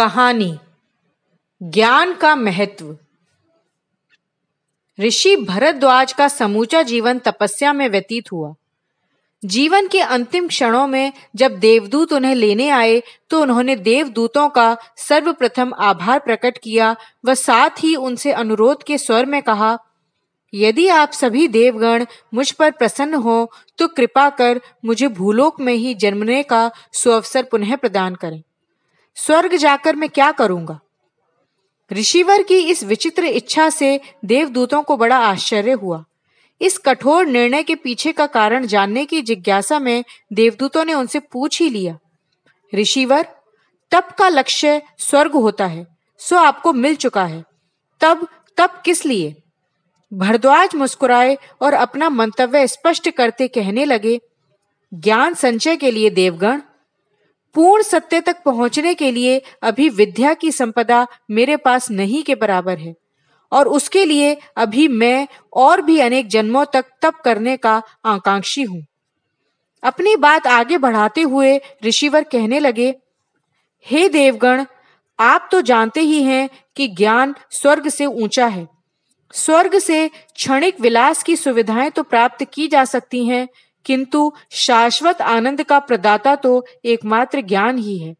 कहानी, ज्ञान का महत्व। ऋषि भरद्वाज का समूचा जीवन तपस्या में व्यतीत हुआ। जीवन के अंतिम क्षणों में जब देवदूत उन्हें लेने आए तो उन्होंने देवदूतों का सर्वप्रथम आभार प्रकट किया। व साथ ही उनसे अनुरोध के स्वर में कहा, यदि आप सभी देवगण मुझ पर प्रसन्न हो तो कृपा कर मुझे भूलोक में ही जन्मने का सुअवसर पुनः प्रदान करें। स्वर्ग जाकर मैं क्या करूँगा? ऋषिवर की इस विचित्र इच्छा से देवदूतों को बड़ा आश्चर्य हुआ। इस कठोर निर्णय के पीछे का कारण जानने की जिज्ञासा में देवदूतों ने उनसे पूछ ही लिया। ऋषिवर, तप का लक्ष्य स्वर्ग होता है, सो आपको मिल चुका है। तब, तप किस लिए? भरद्वाज मुस्कुराए और अपना मंतव्य स्पष्ट करते कहने लगे, ज्ञान संचय के लिए देवगण पूर्ण सत्य तक पहुँचने के लिए अभी विद्या की संपदा मेरे पास नहीं के बराबर है। और उसके लिए अभी मैं और भी अनेक जन्मों तक तप करने का आकांक्षी हूँ। अपनी बात आगे बढ़ाते हुए ऋषिवर कहने लगे, हे देवगण, आप तो जानते ही हैं कि ज्ञान स्वर्ग से ऊँचा है। स्वर्ग से क्षणिक विलास की सुविधाएँ तो प्राप्त की जा सकती हैं किंतु शाश्वत आनंद का प्रदाता तो एकमात्र ज्ञान ही है।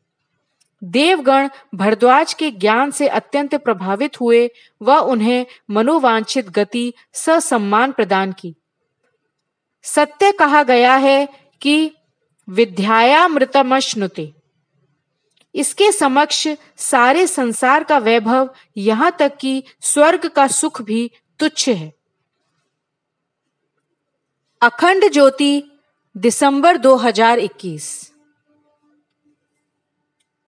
देवगण भरद्वाज के ज्ञान से अत्यंत प्रभावित हुए व उन्हें मनोवांछित गति, ससम्मान प्रदान की। सत्य कहा गया है कि विद्यायामृतमश्नुते। इसके समक्ष सारे संसार का वैभव यहाँ तक कि स्वर्ग का सुख भी तुच्छ है। अखंड ज्योति दिसंबर 2021